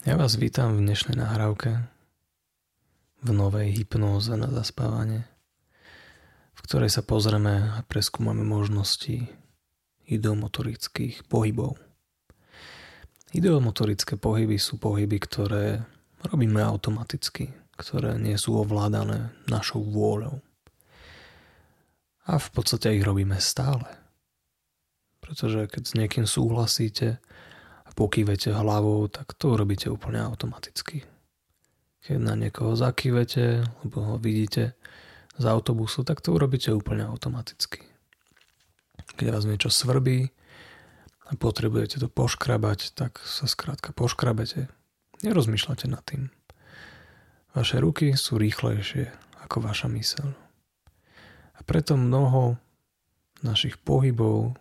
Ja vás vítam v dnešnej nahrávke v novej hypnóze na zaspávanie, v ktorej sa pozrieme a preskúmame možnosti ideomotorických pohybov. Ideomotorické pohyby sú pohyby, ktoré robíme automaticky, ktoré nie sú ovládané našou vôľou. A v podstate ich robíme stále. Pretože keď s niekým súhlasíte pokývete hlavou, tak to robíte úplne automaticky. Keď na niekoho zakývete, lebo ho vidíte z autobusu, tak to urobíte úplne automaticky keď vás niečo svrbí a potrebujete to poškrabať, tak sa skrátka poškrabete. Nerozmýšľate nad tým. Vaše ruky sú rýchlejšie ako vaša myseľ. A preto mnoho našich pohybov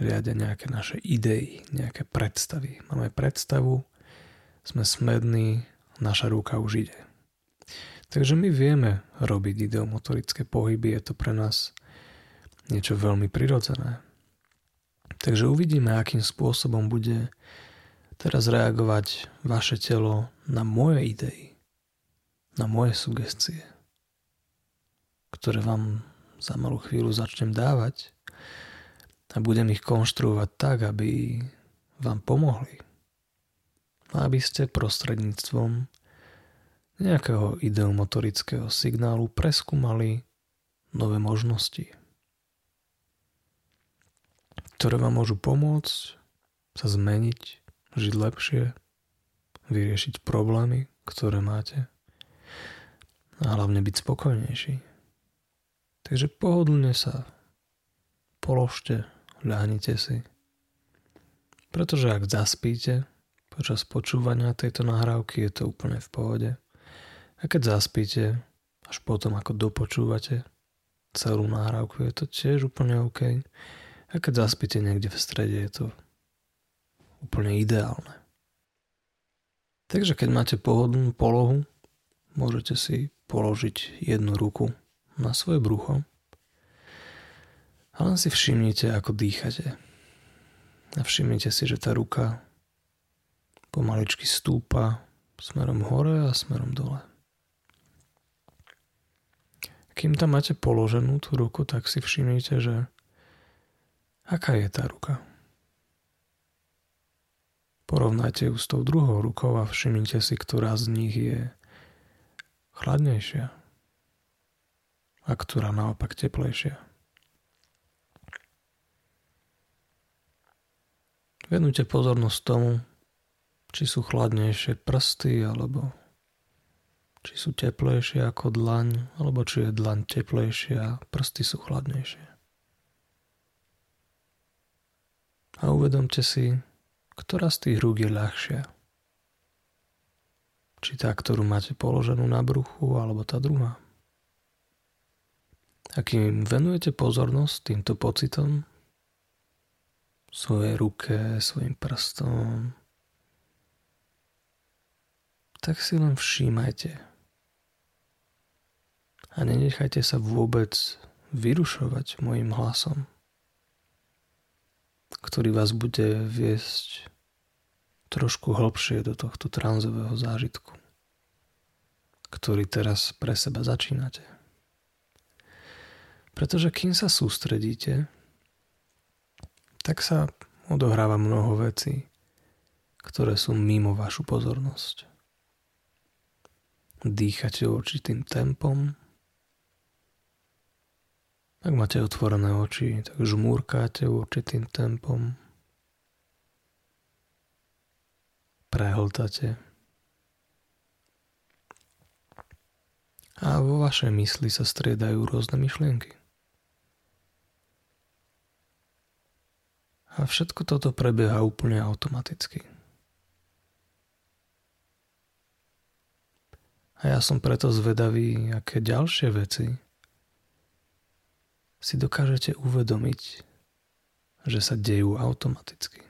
riadia nejaké naše idei, nejaké predstavy. Máme predstavu, sme smední, naša ruka už ide. Takže my vieme robiť ideomotorické pohyby, je to pre nás niečo veľmi prirodzené. Takže uvidíme, akým spôsobom bude teraz reagovať vaše telo na moje idei, na moje sugestie, ktoré vám za malú chvíľu začnem dávať a budem ich konštruovať tak, aby vám pomohli. Aby ste prostredníctvom nejakého ideomotorického signálu preskúmali nové možnosti ktoré vám môžu pomôcť sa zmeniť, žiť lepšie, vyriešiť problémy, ktoré máte a hlavne byť spokojnejší. Takže pohodlne sa položte, ľahnite si. Pretože ak zaspíte počas počúvania tejto nahrávky, je to úplne v pohode. A keď zaspíte, až potom ako dopočúvate celú nahrávku, je to tiež úplne OK. A keď zaspíte niekde v strede, je to úplne ideálne. Takže keď máte pohodlnú polohu, môžete si položiť jednu ruku na svoje brucho a len si všimnite, ako dýchate. A všimnite si, že tá ruka pomaličky stúpa smerom hore a smerom dole. Kým tam máte položenú tú ruku, tak si všimnite, že Aká je tá ruka? Porovnajte ju s tou druhou rukou a všimnite si, ktorá z nich je chladnejšia a ktorá naopak teplejšia. Venujte pozornosť tomu, či sú chladnejšie prsty, alebo či sú teplejšie ako dlaň, alebo či je dlaň teplejšia a prsty sú chladnejšie. a uvedomte si, ktorá z tých rúk je ľahšia. Či tá, ktorú máte položenú na bruchu, alebo tá druhá. A venujete pozornosť týmto pocitom, svojej ruke, svojim prstom, tak si len všímajte. A nenechajte sa vôbec vyrušovať mojim hlasom ktorý vás bude viesť trošku hlbšie do tohto tranzového zážitku, ktorý teraz pre seba začínate. Pretože kým sa sústredíte, tak sa odohráva mnoho vecí, ktoré sú mimo vašu pozornosť. Dýchate určitým tempom, ak máte otvorené oči, tak žmúrkáte určitým tempom. Prehltate. A vo vašej mysli sa striedajú rôzne myšlienky. A všetko toto prebieha úplne automaticky. A ja som preto zvedavý, aké ďalšie veci si dokážete uvedomiť, že sa dejú automaticky.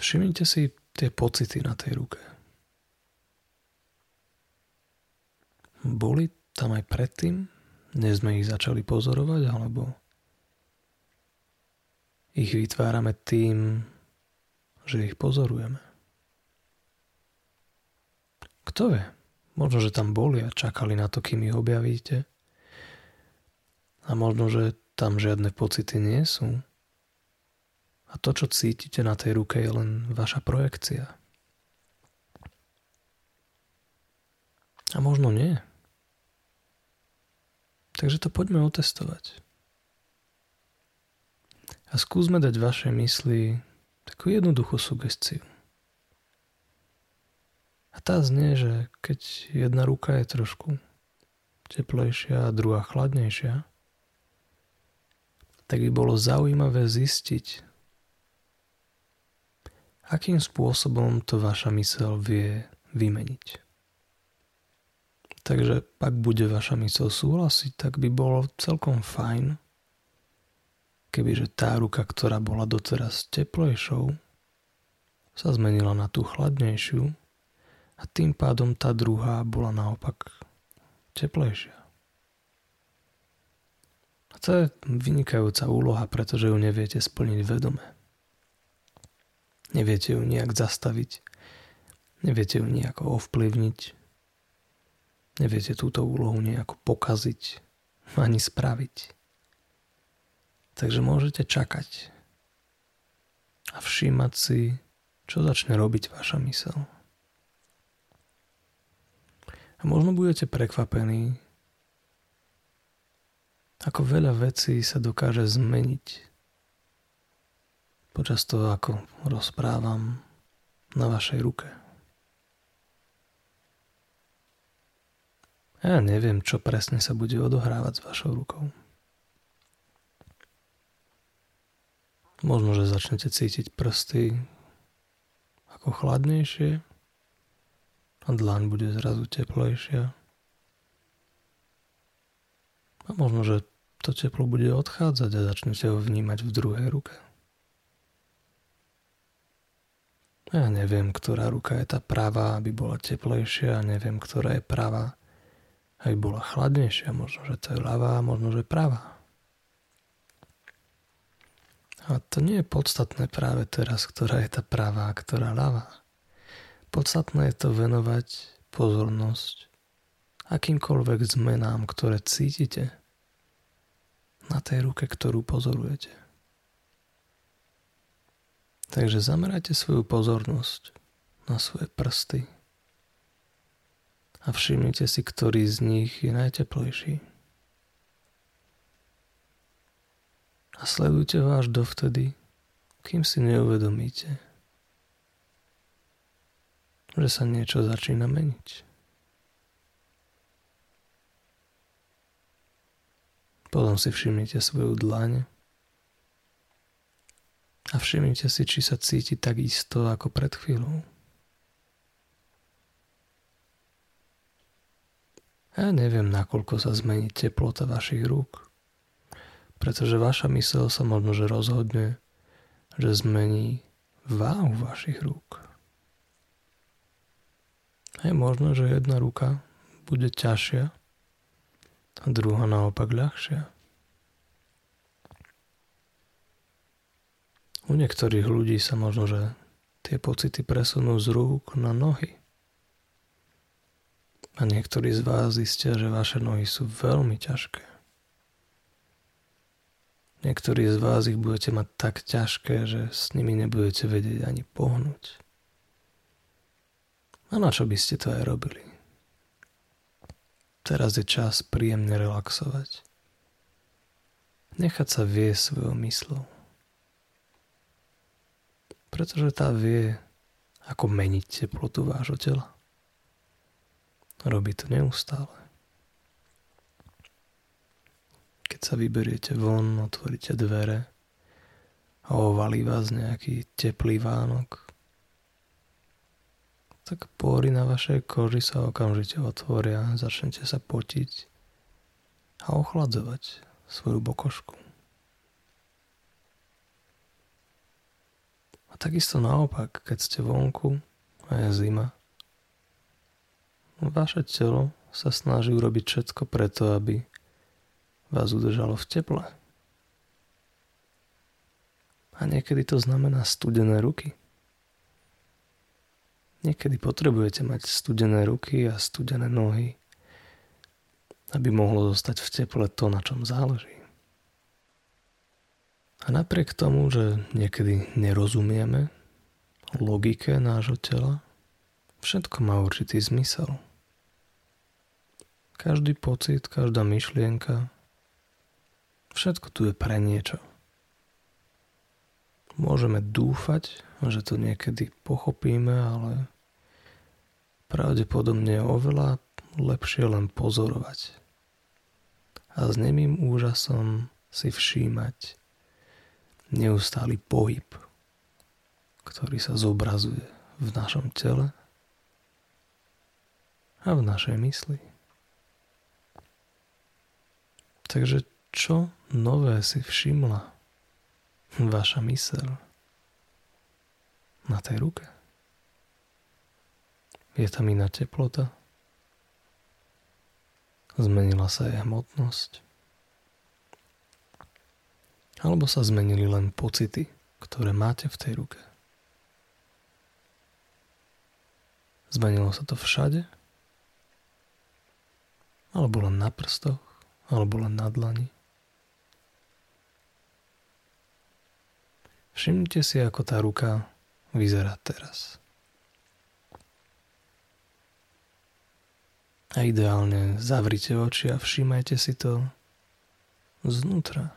Všimnite si tie pocity na tej ruke. Boli tam aj predtým, než sme ich začali pozorovať, alebo ich vytvárame tým, že ich pozorujeme. Kto vie, možno, že tam boli a čakali na to, kým ich objavíte. A možno, že tam žiadne pocity nie sú. A to, čo cítite na tej ruke, je len vaša projekcia. A možno nie. Takže to poďme otestovať. A skúsme dať vašej mysli takú jednoduchú sugestiu. A tá znie, že keď jedna ruka je trošku teplejšia a druhá chladnejšia, tak by bolo zaujímavé zistiť, akým spôsobom to vaša mysel vie vymeniť. Takže ak bude vaša mysel súhlasiť, tak by bolo celkom fajn, kebyže tá ruka, ktorá bola doteraz teplejšou, sa zmenila na tú chladnejšiu a tým pádom tá druhá bola naopak teplejšia. A to je vynikajúca úloha, pretože ju neviete splniť vedome. Neviete ju nejak zastaviť, neviete ju nejako ovplyvniť, neviete túto úlohu nejako pokaziť ani spraviť. Takže môžete čakať a všímať si, čo začne robiť vaša mysel. A možno budete prekvapení, ako veľa vecí sa dokáže zmeniť počas toho, ako rozprávam na vašej ruke. Ja neviem, čo presne sa bude odohrávať s vašou rukou. Možno, že začnete cítiť prsty ako chladnejšie a dlaň bude zrazu teplejšia. A možno, že to teplo bude odchádzať a začnete ho vnímať v druhej ruke. Ja neviem, ktorá ruka je tá pravá, aby bola teplejšia, a neviem, ktorá je pravá, aby bola chladnejšia. Možno, že to je ľavá, možno, že pravá. A to nie je podstatné práve teraz, ktorá je tá pravá a ktorá ľavá. Podstatné je to venovať pozornosť akýmkoľvek zmenám, ktoré cítite na tej ruke, ktorú pozorujete. Takže zamerajte svoju pozornosť na svoje prsty a všimnite si, ktorý z nich je najteplejší. A sledujte ho až dovtedy, kým si neuvedomíte, že sa niečo začína meniť. Potom si všimnite svoju dlaň a všimnite si, či sa cíti tak isto ako pred chvíľou. Ja neviem, nakoľko sa zmení teplota vašich rúk, pretože vaša mysel sa možno, že rozhodne, že zmení váhu vašich rúk. Je možno, že jedna ruka bude ťažšia a druhá naopak ľahšia. U niektorých ľudí sa možno, že tie pocity presunú z rúk na nohy. A niektorí z vás zistia, že vaše nohy sú veľmi ťažké. Niektorí z vás ich budete mať tak ťažké, že s nimi nebudete vedieť ani pohnúť. A na čo by ste to aj robili? Teraz je čas príjemne relaxovať. Nechať sa vie svojou myslou. Pretože tá vie, ako meniť teplotu vášho tela. Robí to neustále. Keď sa vyberiete von, otvoríte dvere a ovalí vás nejaký teplý vánok, tak pory na vašej koži sa okamžite otvoria, začnete sa potiť a ochladzovať svoju bokošku. A takisto naopak, keď ste vonku a je zima, vaše telo sa snaží urobiť všetko preto, aby vás udržalo v teple. A niekedy to znamená studené ruky Niekedy potrebujete mať studené ruky a studené nohy, aby mohlo zostať v teple to, na čom záleží. A napriek tomu, že niekedy nerozumieme logike nášho tela, všetko má určitý zmysel. Každý pocit, každá myšlienka, všetko tu je pre niečo. Môžeme dúfať, že to niekedy pochopíme, ale pravdepodobne je oveľa lepšie len pozorovať a s nemým úžasom si všímať neustály pohyb, ktorý sa zobrazuje v našom tele a v našej mysli. Takže čo nové si všimla vaša myseľ na tej ruke? Je tam iná teplota? Zmenila sa jej hmotnosť? Alebo sa zmenili len pocity, ktoré máte v tej ruke? Zmenilo sa to všade? Alebo len na prstoch? Alebo len na dlani? Všimnite si, ako tá ruka vyzerá teraz. A ideálne zavrite oči a všímajte si to znútra.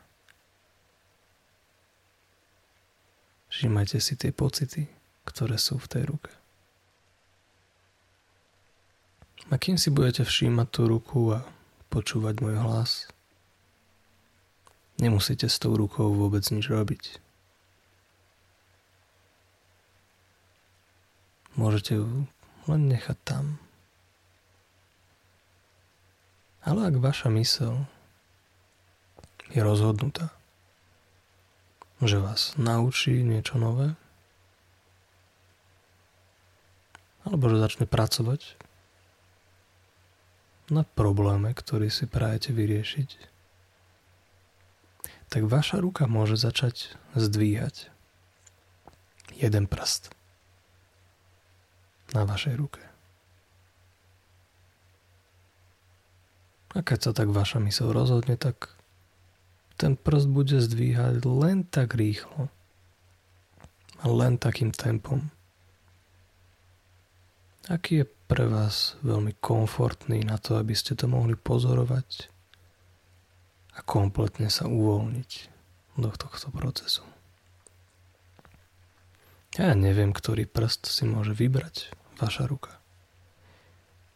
Všímajte si tie pocity, ktoré sú v tej ruke. A kým si budete všímať tú ruku a počúvať môj hlas, nemusíte s tou rukou vôbec nič robiť. Môžete ju len nechať tam. Ale ak vaša mysel je rozhodnutá, že vás naučí niečo nové, alebo že začne pracovať na probléme, ktorý si prajete vyriešiť, tak vaša ruka môže začať zdvíhať jeden prst na vašej ruke. A keď sa tak vaša mysl rozhodne, tak ten prst bude zdvíhať len tak rýchlo a len takým tempom, aký je pre vás veľmi komfortný na to, aby ste to mohli pozorovať a kompletne sa uvoľniť do tohto procesu. Ja neviem, ktorý prst si môže vybrať vaša ruka.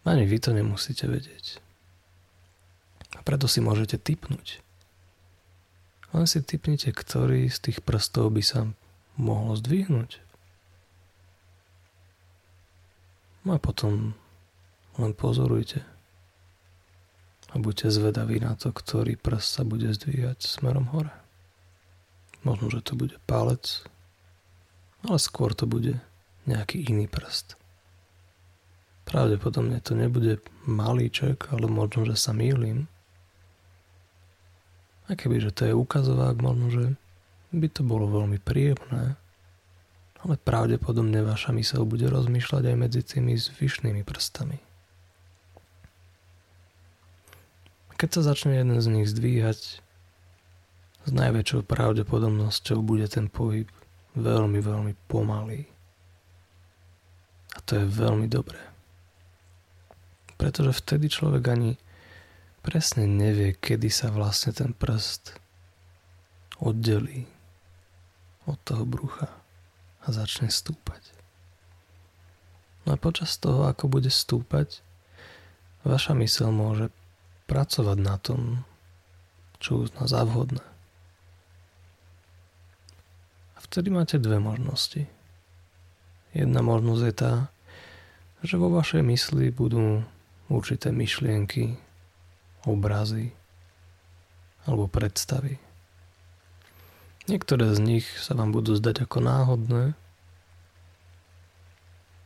Ani vy to nemusíte vedieť. A preto si môžete typnúť. Len si typnite, ktorý z tých prstov by sa mohlo zdvihnúť. No a potom len pozorujte. A buďte zvedaví na to, ktorý prst sa bude zdvíjať smerom hore. Možno, že to bude palec, ale skôr to bude nejaký iný prst. Pravdepodobne to nebude malíček, ale možno, že sa mýlim. A kebyže to je ukazovák, možno, že by to bolo veľmi príjemné, ale pravdepodobne vaša mysel bude rozmýšľať aj medzi tými zvyšnými prstami. Keď sa začne jeden z nich zdvíhať, s najväčšou pravdepodobnosťou bude ten pohyb veľmi, veľmi pomalý. A to je veľmi dobré. Pretože vtedy človek ani presne nevie, kedy sa vlastne ten prst oddelí od toho brucha a začne stúpať. No a počas toho, ako bude stúpať, vaša mysel môže pracovať na tom, čo uzná za vhodné. A vtedy máte dve možnosti. Jedna možnosť je tá, že vo vašej mysli budú určité myšlienky, obrazy alebo predstavy. Niektoré z nich sa vám budú zdať ako náhodné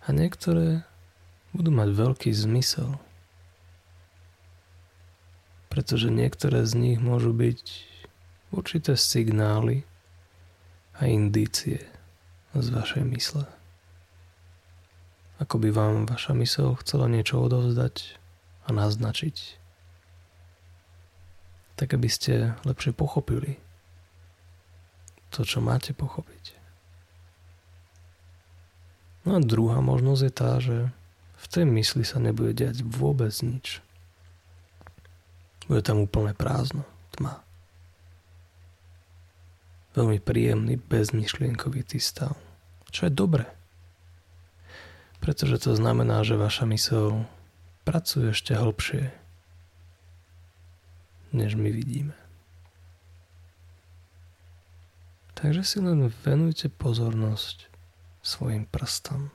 a niektoré budú mať veľký zmysel. Pretože niektoré z nich môžu byť určité signály a indície z vašej mysle. ako by vám vaša mysel chcela niečo odovzdať a naznačiť. Tak aby ste lepšie pochopili to, čo máte pochopiť. No a druhá možnosť je tá, že v tej mysli sa nebude diať vôbec nič. Bude tam úplne prázdno, tma. Veľmi príjemný, bezmyšlienkovitý stav. Čo je dobré. Pretože to znamená, že vaša mysel pracuje ešte hlbšie, než my vidíme. Takže si len venujte pozornosť svojim prstom.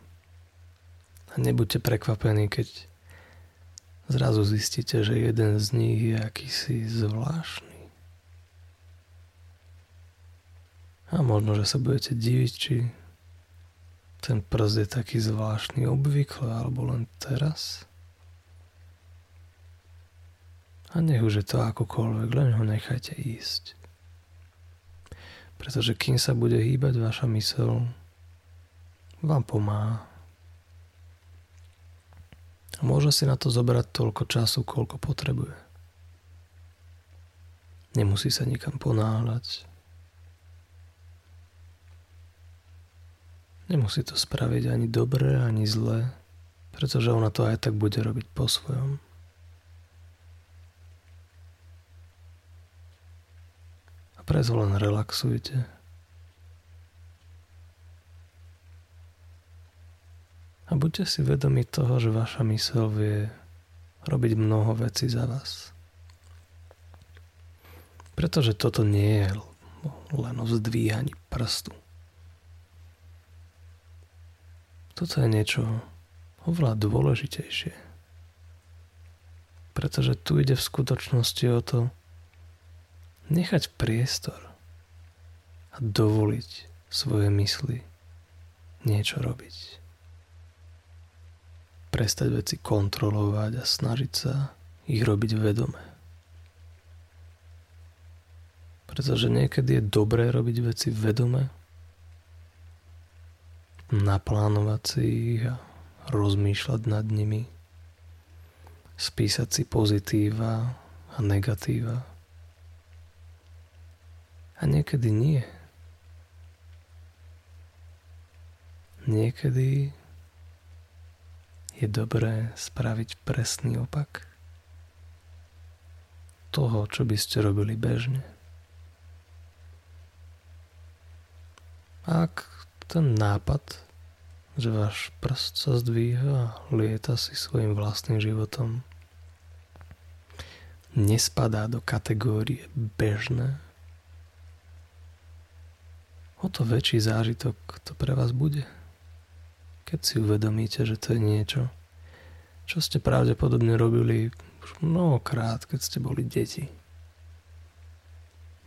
A nebuďte prekvapení, keď zrazu zistíte, že jeden z nich je akýsi zvláštny. A možno, že sa budete diviť, či ten prst je taký zvláštny obvykle, alebo len teraz. A nech už je to akokoľvek, len ho nechajte ísť. Pretože kým sa bude hýbať vaša mysel, vám pomáha. A môže si na to zobrať toľko času, koľko potrebuje. Nemusí sa nikam ponáhľať. Nemusí to spraviť ani dobre, ani zle, pretože ona to aj tak bude robiť po svojom. A preto len relaxujte. A buďte si vedomi toho, že vaša mysel vie robiť mnoho vecí za vás. Pretože toto nie je len o zdvíhaní prstu. Toto je niečo oveľa dôležitejšie. Pretože tu ide v skutočnosti o to nechať priestor a dovoliť svoje mysli niečo robiť prestať veci kontrolovať a snažiť sa ich robiť vedome. Pretože niekedy je dobré robiť veci vedome, naplánovať si ich a rozmýšľať nad nimi, spísať si pozitíva a negatíva. A niekedy nie. Niekedy je dobré spraviť presný opak toho, čo by ste robili bežne. Ak ten nápad, že váš prst sa zdvíha a lieta si svojim vlastným životom, nespadá do kategórie bežné, o to väčší zážitok to pre vás bude keď si uvedomíte, že to je niečo, čo ste pravdepodobne robili už mnohokrát, keď ste boli deti.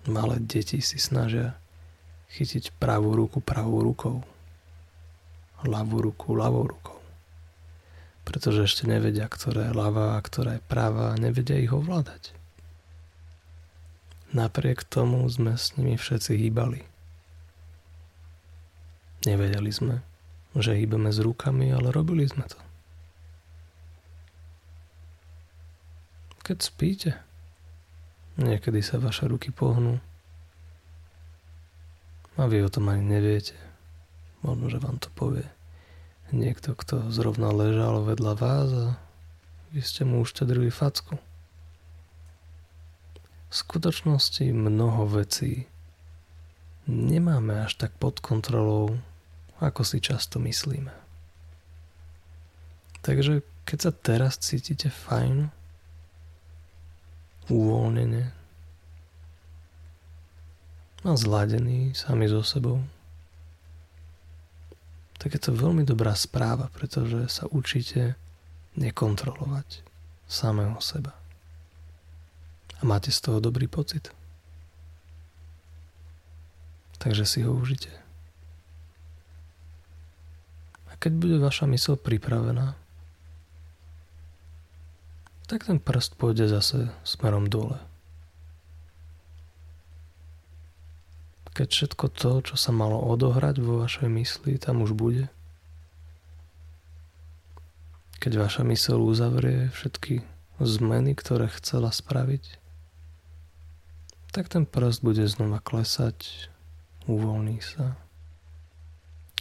Malé deti si snažia chytiť pravú ruku pravou rukou, ľavú ruku ľavou rukou. Pretože ešte nevedia, ktorá je ľavá a ktorá je pravá a nevedia ich ovládať. Napriek tomu sme s nimi všetci hýbali. Nevedeli sme, že hýbeme s rukami, ale robili sme to. Keď spíte, niekedy sa vaše ruky pohnú a vy o tom ani neviete. Možno, že vám to povie niekto, kto zrovna ležal vedľa vás a vy ste mu uštedrili facku. V skutočnosti mnoho vecí nemáme až tak pod kontrolou, ako si často myslíme. Takže keď sa teraz cítite fajn, uvoľnene a zladený sami so sebou, tak je to veľmi dobrá správa, pretože sa učíte nekontrolovať samého seba. A máte z toho dobrý pocit. Takže si ho užite. A keď bude vaša mysl pripravená, tak ten prst pôjde zase smerom dole. Keď všetko to, čo sa malo odohrať vo vašej mysli, tam už bude, keď vaša mysel uzavrie všetky zmeny, ktoré chcela spraviť, tak ten prst bude znova klesať, uvoľní sa.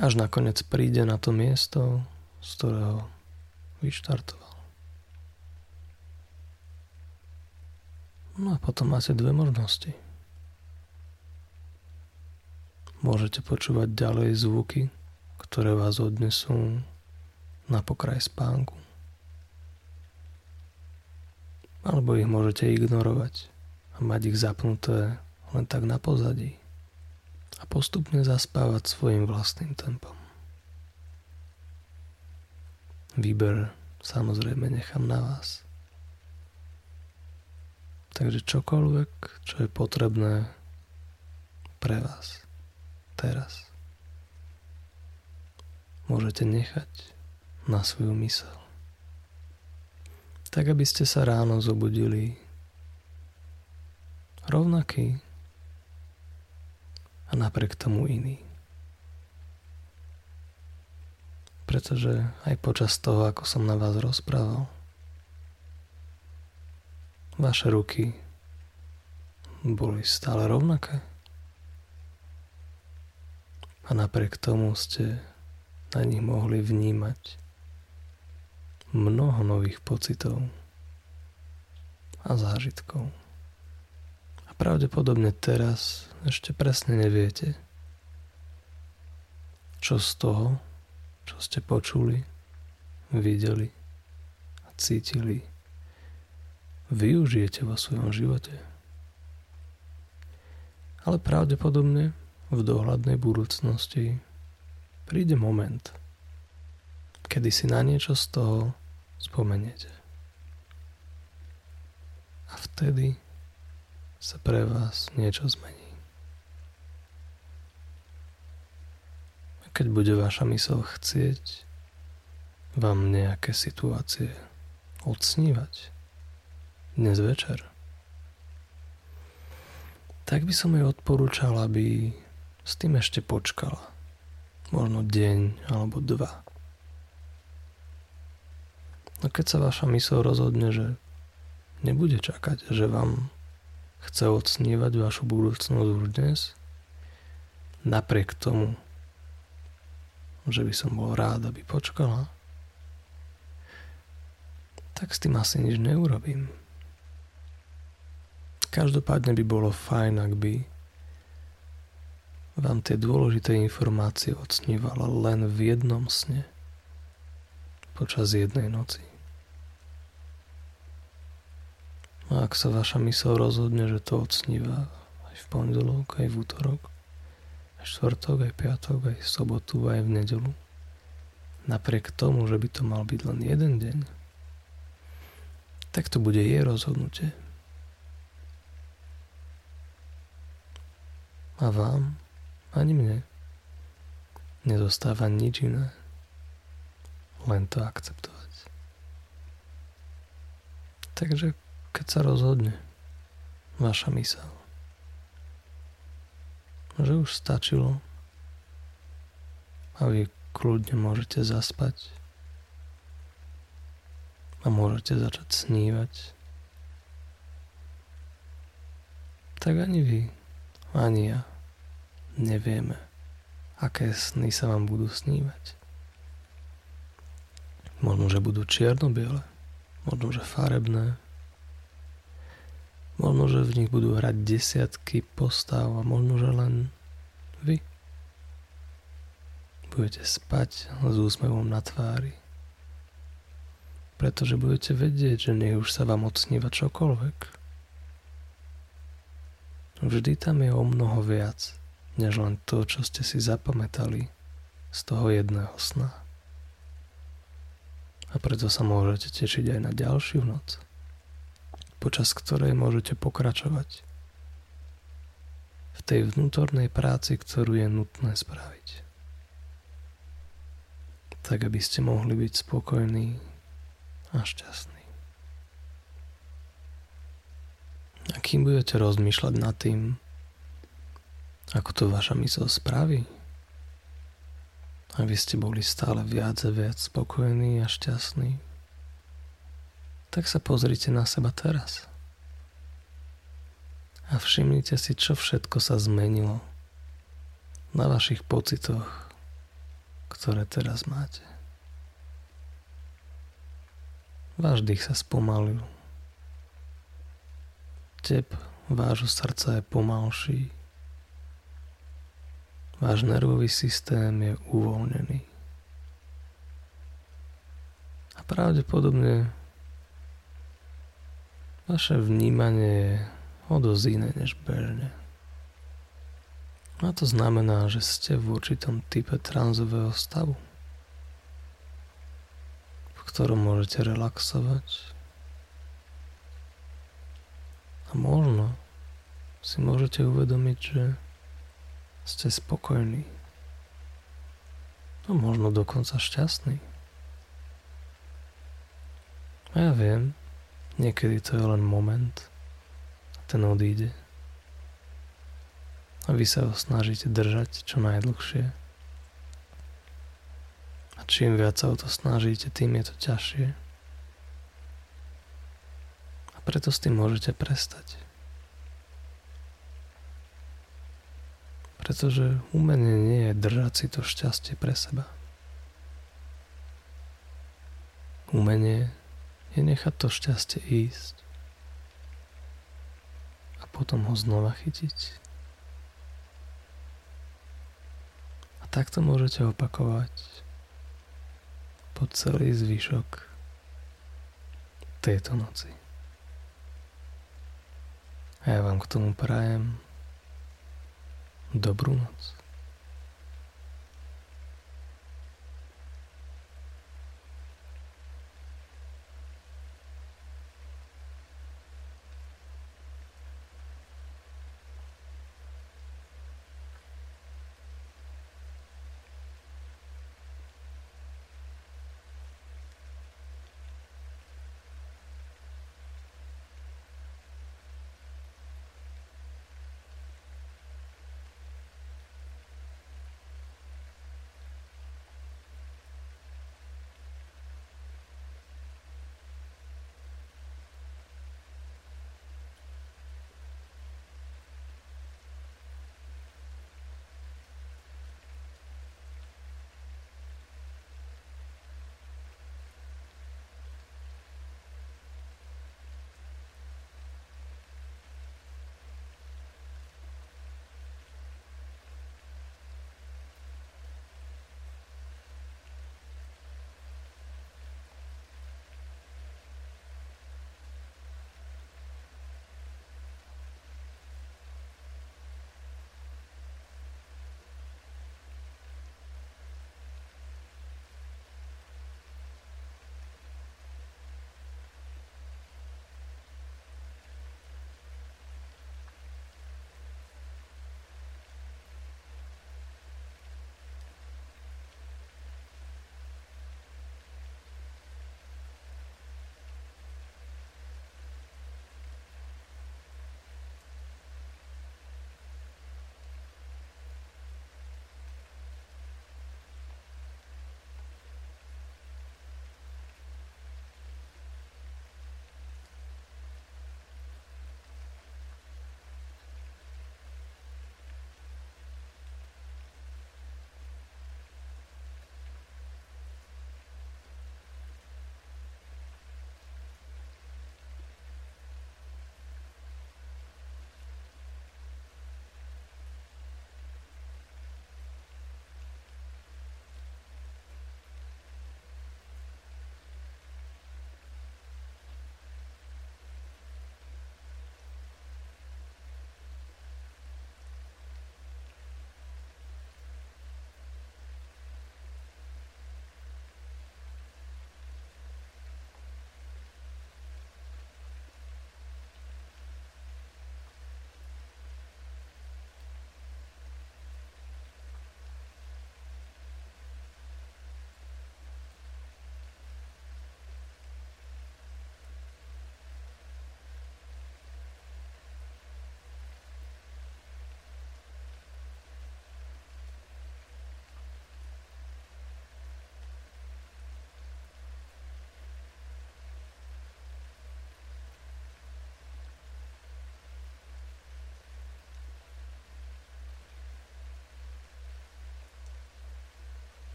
Až nakoniec príde na to miesto, z ktorého vyštartoval. No a potom máte dve možnosti. Môžete počúvať ďalej zvuky, ktoré vás odnesú na pokraj spánku. Alebo ich môžete ignorovať a mať ich zapnuté len tak na pozadí a postupne zaspávať svojim vlastným tempom. Výber samozrejme nechám na vás. Takže čokoľvek, čo je potrebné pre vás teraz, môžete nechať na svoju mysel. Tak, aby ste sa ráno zobudili rovnaký a napriek tomu iný. Pretože aj počas toho, ako som na vás rozprával, vaše ruky boli stále rovnaké. A napriek tomu ste na nich mohli vnímať mnoho nových pocitov a zážitkov pravdepodobne teraz ešte presne neviete, čo z toho, čo ste počuli, videli a cítili, využijete vo svojom živote. Ale pravdepodobne v dohľadnej budúcnosti príde moment, kedy si na niečo z toho spomeniete. A vtedy sa pre vás niečo zmení. A keď bude vaša mysl chcieť vám nejaké situácie odsnívať dnes večer, tak by som jej odporúčal, aby s tým ešte počkala. Možno deň alebo dva. No keď sa vaša mysl rozhodne, že nebude čakať, že vám chce odsnívať vašu budúcnosť už dnes, napriek tomu, že by som bol rád, aby počkala, tak s tým asi nič neurobím. Každopádne by bolo fajn, ak by vám tie dôležité informácie odsnívala len v jednom sne počas jednej noci. A ak sa vaša mysl rozhodne, že to odsníva aj v pondelok, aj v útorok, aj štvrtok, aj piatok, aj v sobotu, aj v nedelu, napriek tomu, že by to mal byť len jeden deň, tak to bude jej rozhodnutie. A vám, ani mne, nezostáva nič iné, len to akceptovať. Takže keď sa rozhodne vaša mysel, že už stačilo a vy kľudne môžete zaspať a môžete začať snívať, tak ani vy, ani ja nevieme, aké sny sa vám budú snívať. Možno, že budú čierno-biele, možno, že farebné, Možno, že v nich budú hrať desiatky postav a možno, že len vy budete spať s úsmevom na tvári. Pretože budete vedieť, že nech už sa vám odsníva čokoľvek. Vždy tam je o mnoho viac, než len to, čo ste si zapamätali z toho jedného sna. A preto sa môžete tešiť aj na ďalšiu noc počas ktorej môžete pokračovať v tej vnútornej práci, ktorú je nutné spraviť. Tak, aby ste mohli byť spokojní a šťastní. A kým budete rozmýšľať nad tým, ako to vaša mysl spraví, aby ste boli stále viac a viac spokojní a šťastní, tak sa pozrite na seba teraz. A všimnite si, čo všetko sa zmenilo na vašich pocitoch, ktoré teraz máte. Váš dých sa spomalil. Tep vášho srdca je pomalší. Váš nervový systém je uvoľnený. A pravdepodobne vaše vnímanie je o dosť iné než bežne. A to znamená, že ste v určitom type tranzového stavu ktorom môžete relaxovať. A možno si môžete uvedomiť, že ste spokojní. A možno dokonca šťastní. A ja viem, niekedy to je len moment a ten odíde. A vy sa ho snažíte držať čo najdlhšie čím viac sa o to snažíte, tým je to ťažšie. A preto s tým môžete prestať. Pretože umenie nie je držať si to šťastie pre seba. Umenie je nechať to šťastie ísť a potom ho znova chytiť. A takto môžete opakovať po celý zvyšok tejto noci. A ja vám k tomu prajem dobrú noc.